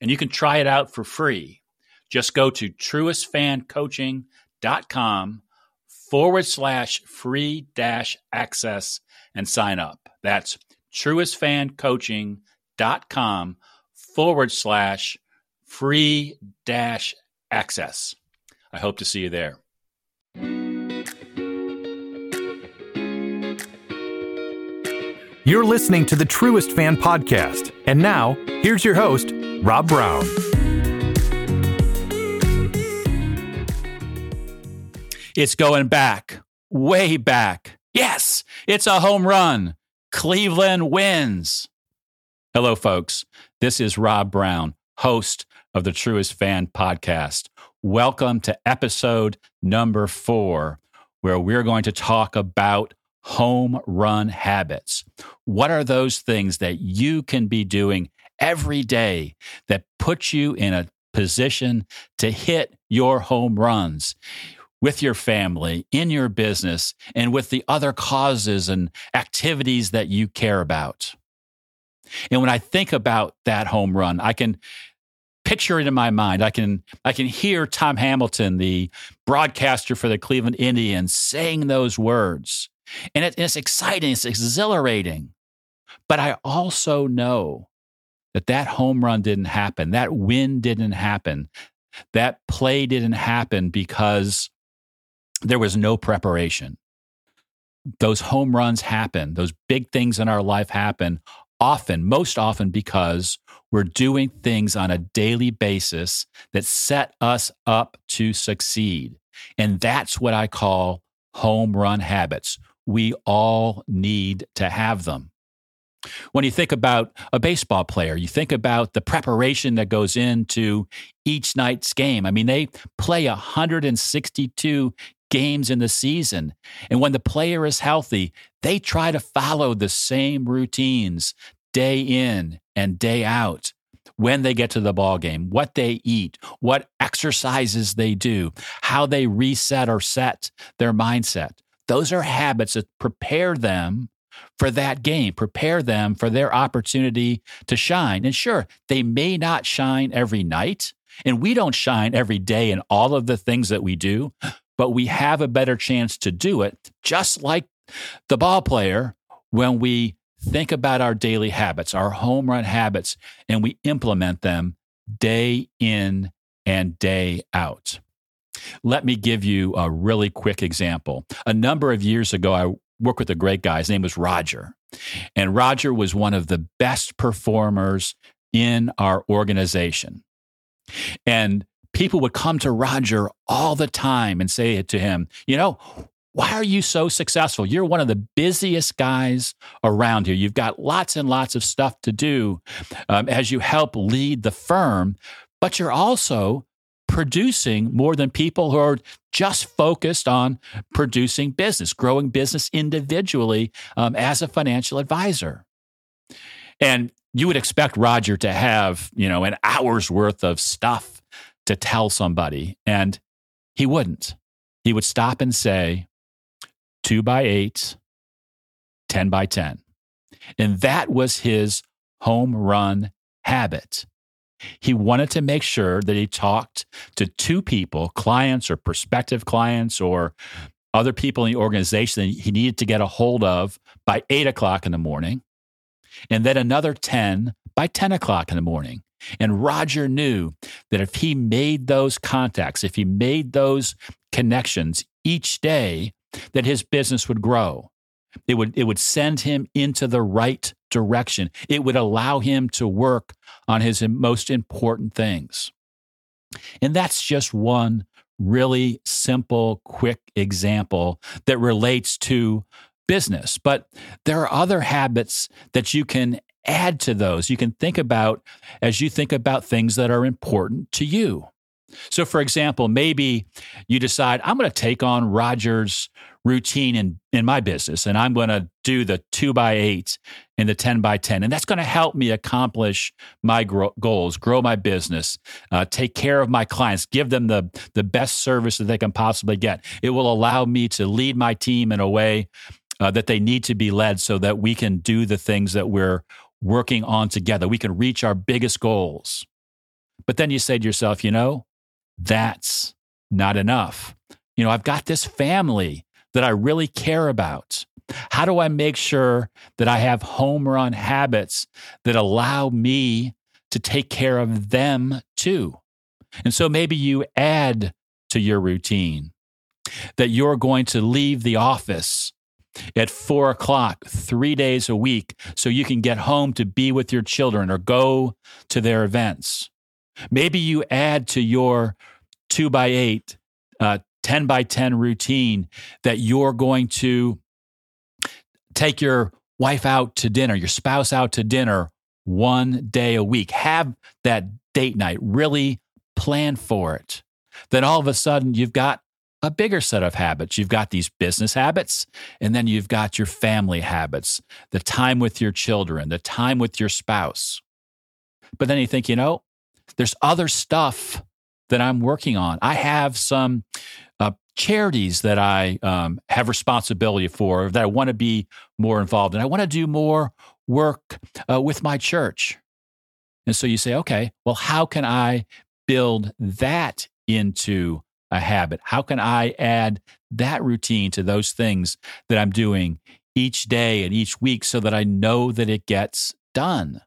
and you can try it out for free. Just go to truestfancoaching.com forward slash free dash access and sign up. That's truestfancoaching.com forward slash free dash access. I hope to see you there. You're listening to the Truest Fan Podcast. And now, here's your host, Rob Brown. It's going back, way back. Yes, it's a home run. Cleveland wins. Hello, folks. This is Rob Brown, host of the Truest Fan podcast. Welcome to episode number four, where we're going to talk about home run habits. What are those things that you can be doing every day that puts you in a position to hit your home runs with your family, in your business, and with the other causes and activities that you care about. And when I think about that home run, I can picture it in my mind. I can I can hear Tom Hamilton, the broadcaster for the Cleveland Indians, saying those words. And it, it's exciting, it's exhilarating. But I also know that that home run didn't happen, that win didn't happen, that play didn't happen because there was no preparation. Those home runs happen, those big things in our life happen often, most often because we're doing things on a daily basis that set us up to succeed. And that's what I call home run habits. We all need to have them. When you think about a baseball player, you think about the preparation that goes into each night's game. I mean, they play 162 games in the season. And when the player is healthy, they try to follow the same routines day in and day out when they get to the ball game, what they eat, what exercises they do, how they reset or set their mindset. Those are habits that prepare them for that game, prepare them for their opportunity to shine. And sure, they may not shine every night, and we don't shine every day in all of the things that we do, but we have a better chance to do it, just like the ball player, when we think about our daily habits, our home run habits, and we implement them day in and day out. Let me give you a really quick example. A number of years ago, I worked with a great guy. His name was Roger. And Roger was one of the best performers in our organization. And people would come to Roger all the time and say it to him, You know, why are you so successful? You're one of the busiest guys around here. You've got lots and lots of stuff to do um, as you help lead the firm, but you're also producing more than people who are just focused on producing business, growing business individually um, as a financial advisor. And you would expect Roger to have, you know, an hour's worth of stuff to tell somebody. And he wouldn't. He would stop and say, two by eight, 10 by 10. And that was his home run habit. He wanted to make sure that he talked to two people, clients or prospective clients or other people in the organization that he needed to get a hold of by eight o'clock in the morning, and then another 10 by 10 o'clock in the morning. And Roger knew that if he made those contacts, if he made those connections each day, that his business would grow. It would, it would send him into the right direction. It would allow him to work on his most important things. And that's just one really simple, quick example that relates to business. But there are other habits that you can add to those. You can think about as you think about things that are important to you. So, for example, maybe you decide, I'm going to take on Roger's routine in, in my business and I'm going to do the two by eight and the 10 by 10. And that's going to help me accomplish my gro- goals, grow my business, uh, take care of my clients, give them the, the best service that they can possibly get. It will allow me to lead my team in a way uh, that they need to be led so that we can do the things that we're working on together. We can reach our biggest goals. But then you say to yourself, you know, that's not enough. You know, I've got this family that I really care about. How do I make sure that I have home run habits that allow me to take care of them too? And so maybe you add to your routine that you're going to leave the office at four o'clock three days a week so you can get home to be with your children or go to their events. Maybe you add to your two by eight, uh, 10 by 10 routine that you're going to take your wife out to dinner, your spouse out to dinner one day a week. Have that date night, really plan for it. Then all of a sudden, you've got a bigger set of habits. You've got these business habits, and then you've got your family habits, the time with your children, the time with your spouse. But then you think, you know, there's other stuff that I'm working on. I have some charities that I um, have responsibility for, that I want to be more involved in. I want to do more work uh, with my church. And so you say, okay, well, how can I build that into a habit? How can I add that routine to those things that I'm doing each day and each week so that I know that it gets done?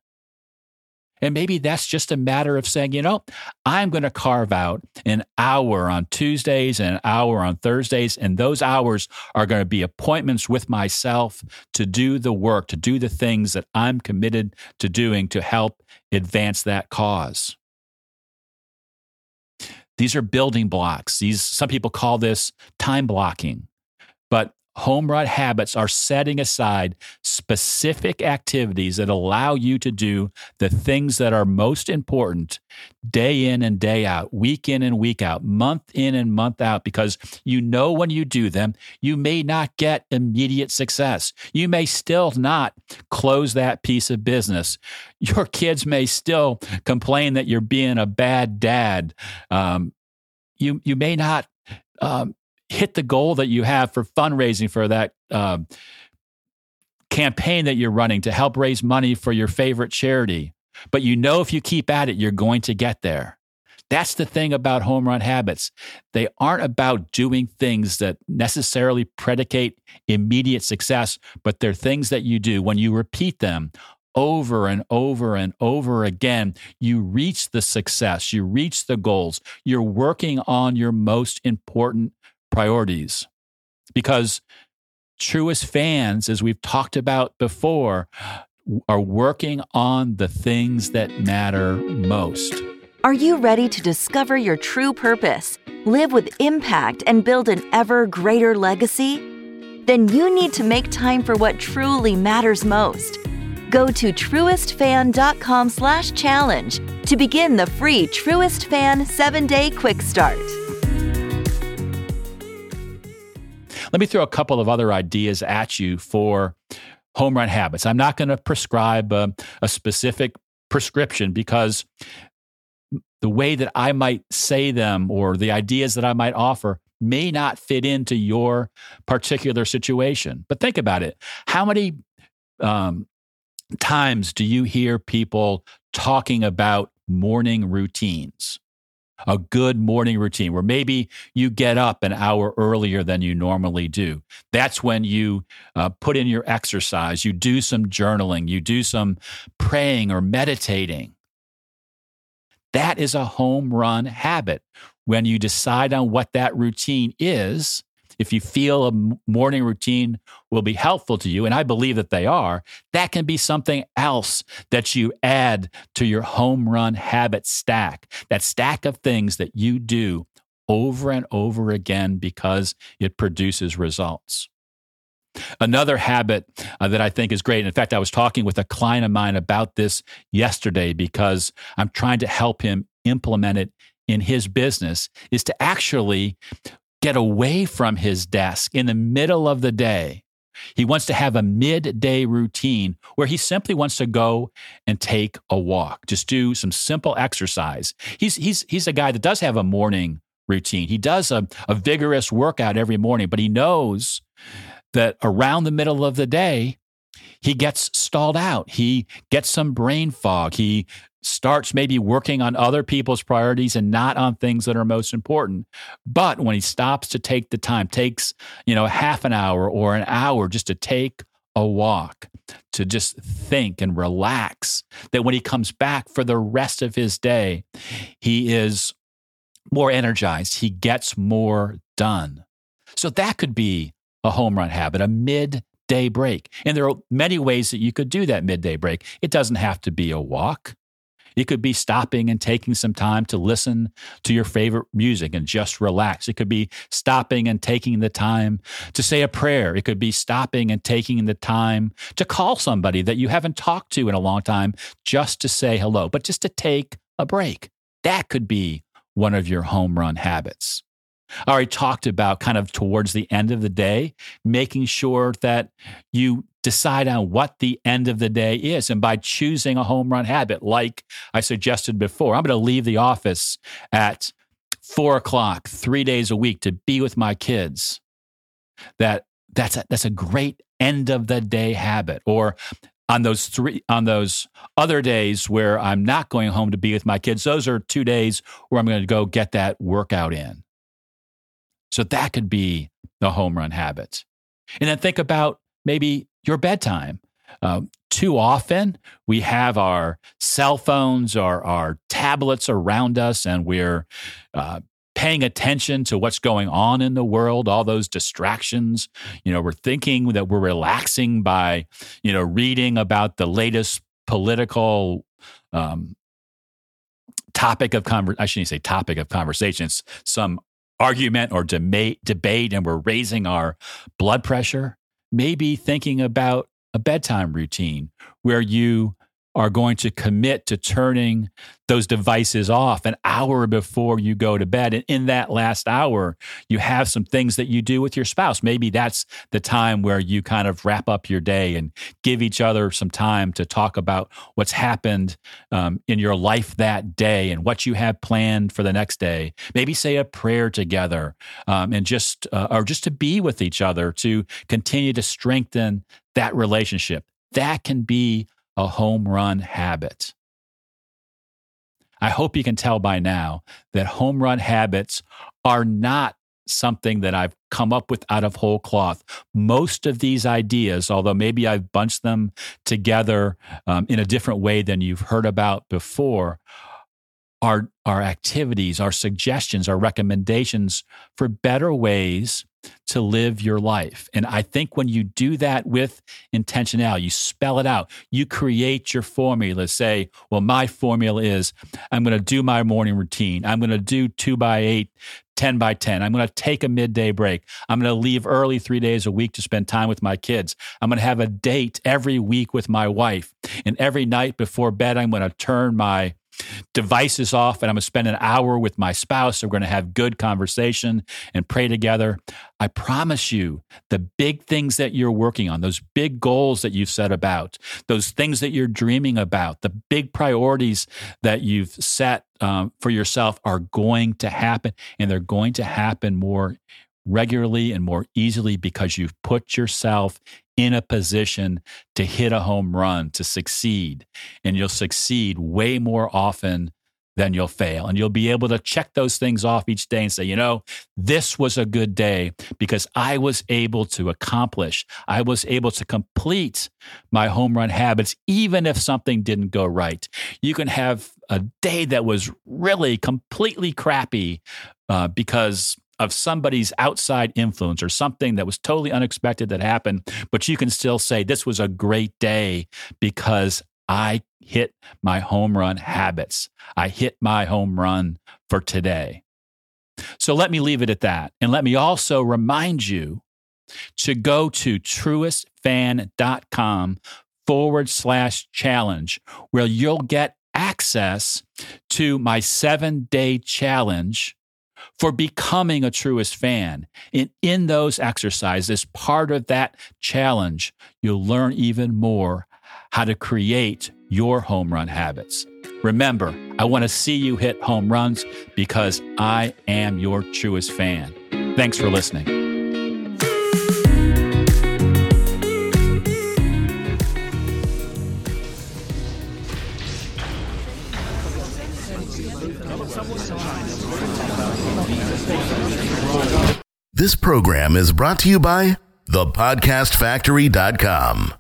And maybe that's just a matter of saying, you know, I'm going to carve out an hour on Tuesdays and an hour on Thursdays. And those hours are going to be appointments with myself to do the work, to do the things that I'm committed to doing to help advance that cause. These are building blocks. These some people call this time blocking. Home run habits are setting aside specific activities that allow you to do the things that are most important day in and day out, week in and week out, month in and month out, because you know when you do them, you may not get immediate success. You may still not close that piece of business. Your kids may still complain that you're being a bad dad. Um, you, you may not um, hit the goal that you have for fundraising for that uh, campaign that you're running to help raise money for your favorite charity. But you know, if you keep at it, you're going to get there. That's the thing about home run habits. They aren't about doing things that necessarily predicate immediate success, but they're things that you do when you repeat them over and over and over again, you reach the success, you reach the goals, you're working on your most important priorities. Because truest fans, as we've talked about before, are working on the things that matter most. Are you ready to discover your true purpose, live with impact, and build an ever greater legacy? Then you need to make time for what truly matters most. Go to truestfan.com slash challenge to begin the free Truest Fan 7-Day Quick Start. Let me throw a couple of other ideas at you for home run habits. I'm not going to prescribe a, a specific prescription because the way that I might say them or the ideas that I might offer may not fit into your particular situation. But think about it. How many um, times do you hear people talking about morning routines? A good morning routine where maybe you get up an hour earlier than you normally do. That's when you uh, put in your exercise, you do some journaling, you do some praying or meditating. That is a home run habit. When you decide on what that routine is, if you feel a morning routine will be helpful to you, and I believe that they are, that can be something else that you add to your home run habit stack. That stack of things that you do over and over again because it produces results. Another habit uh, that I think is great. and In fact, I was talking with a client of mine about this yesterday because I'm trying to help him implement it in his business is to actually get away from his desk in the middle of the day. He wants to have a midday routine where he simply wants to go and take a walk, just do some simple exercise. He's, he's, he's a guy that does have a morning routine. He does a, a vigorous workout every morning, but he knows that around the middle of the day, he gets stalled out. He gets some brain fog. He starts maybe working on other people's priorities and not on things that are most important. But when he stops to take the time, takes, you know, half an hour or an hour just to take a walk, to just think and relax, that when he comes back for the rest of his day, he is more energized. He gets more done. So that could be a home run habit, a midday break. And there are many ways that you could do that midday break. It doesn't have to be a walk. It could be stopping and taking some time to listen to your favorite music and just relax. It could be stopping and taking the time to say a prayer. It could be stopping and taking the time to call somebody that you haven't talked to in a long time just to say hello, but just to take a break. That could be one of your home run habits. I already talked about kind of towards the end of the day, making sure that you decide on what the end of the day is. And by choosing a home run habit, like I suggested before, I'm going to leave the office at four o'clock, three days a week to be with my kids. That that's a, that's a great end of the day habit. Or on those three on those other days where I'm not going home to be with my kids, those are two days where I'm going to go get that workout in. So that could be the home run habit. And then think about maybe your bedtime. Uh, too often, we have our cell phones or our tablets around us, and we're uh, paying attention to what's going on in the world, all those distractions. You know, we're thinking that we're relaxing by, you know, reading about the latest political um, topic of conversation. I shouldn't say topic of conversation. It's some argument or debate, debate, and we're raising our blood pressure. Maybe thinking about a bedtime routine where you are going to commit to turning those devices off an hour before you go to bed. And in that last hour, you have some things that you do with your spouse. Maybe that's the time where you kind of wrap up your day and give each other some time to talk about what's happened um, in your life that day and what you have planned for the next day. Maybe say a prayer together um, and just, uh, or just to be with each other to continue to strengthen that relationship. That can be a home run habit. I hope you can tell by now that home run habits are not something that I've come up with out of whole cloth. Most of these ideas, although maybe I've bunched them together um, in a different way than you've heard about before, are, are activities, our suggestions, our recommendations for better ways to live your life. And I think when you do that with intentionality, you spell it out, you create your formula. Say, well, my formula is I'm going to do my morning routine. I'm going to do two by eight, 10 by 10. I'm going to take a midday break. I'm going to leave early three days a week to spend time with my kids. I'm going to have a date every week with my wife. And every night before bed, I'm going to turn my devices off and I'm going to spend an hour with my spouse. We're going to have good conversation and pray together. I promise you, the big things that you're working on, those big goals that you've set about, those things that you're dreaming about, the big priorities that you've set um, for yourself are going to happen and they're going to happen more regularly and more easily because you've put yourself in a position to hit a home run, to succeed. And you'll succeed way more often than you'll fail. And you'll be able to check those things off each day and say, you know, this was a good day because I was able to accomplish, I was able to complete my home run habits, even if something didn't go right. You can have a day that was really completely crappy uh, because of somebody's outside influence or something that was totally unexpected that happened, but you can still say, This was a great day because I hit my home run habits. I hit my home run for today. So let me leave it at that. And let me also remind you to go to truestfan.com forward slash challenge, where you'll get access to my seven day challenge for becoming a truest fan. And in those exercises, part of that challenge, you'll learn even more how to create your home run habits. Remember, I want to see you hit home runs because I am your truest fan. Thanks for listening. This program is brought to you by thepodcastfactory.com.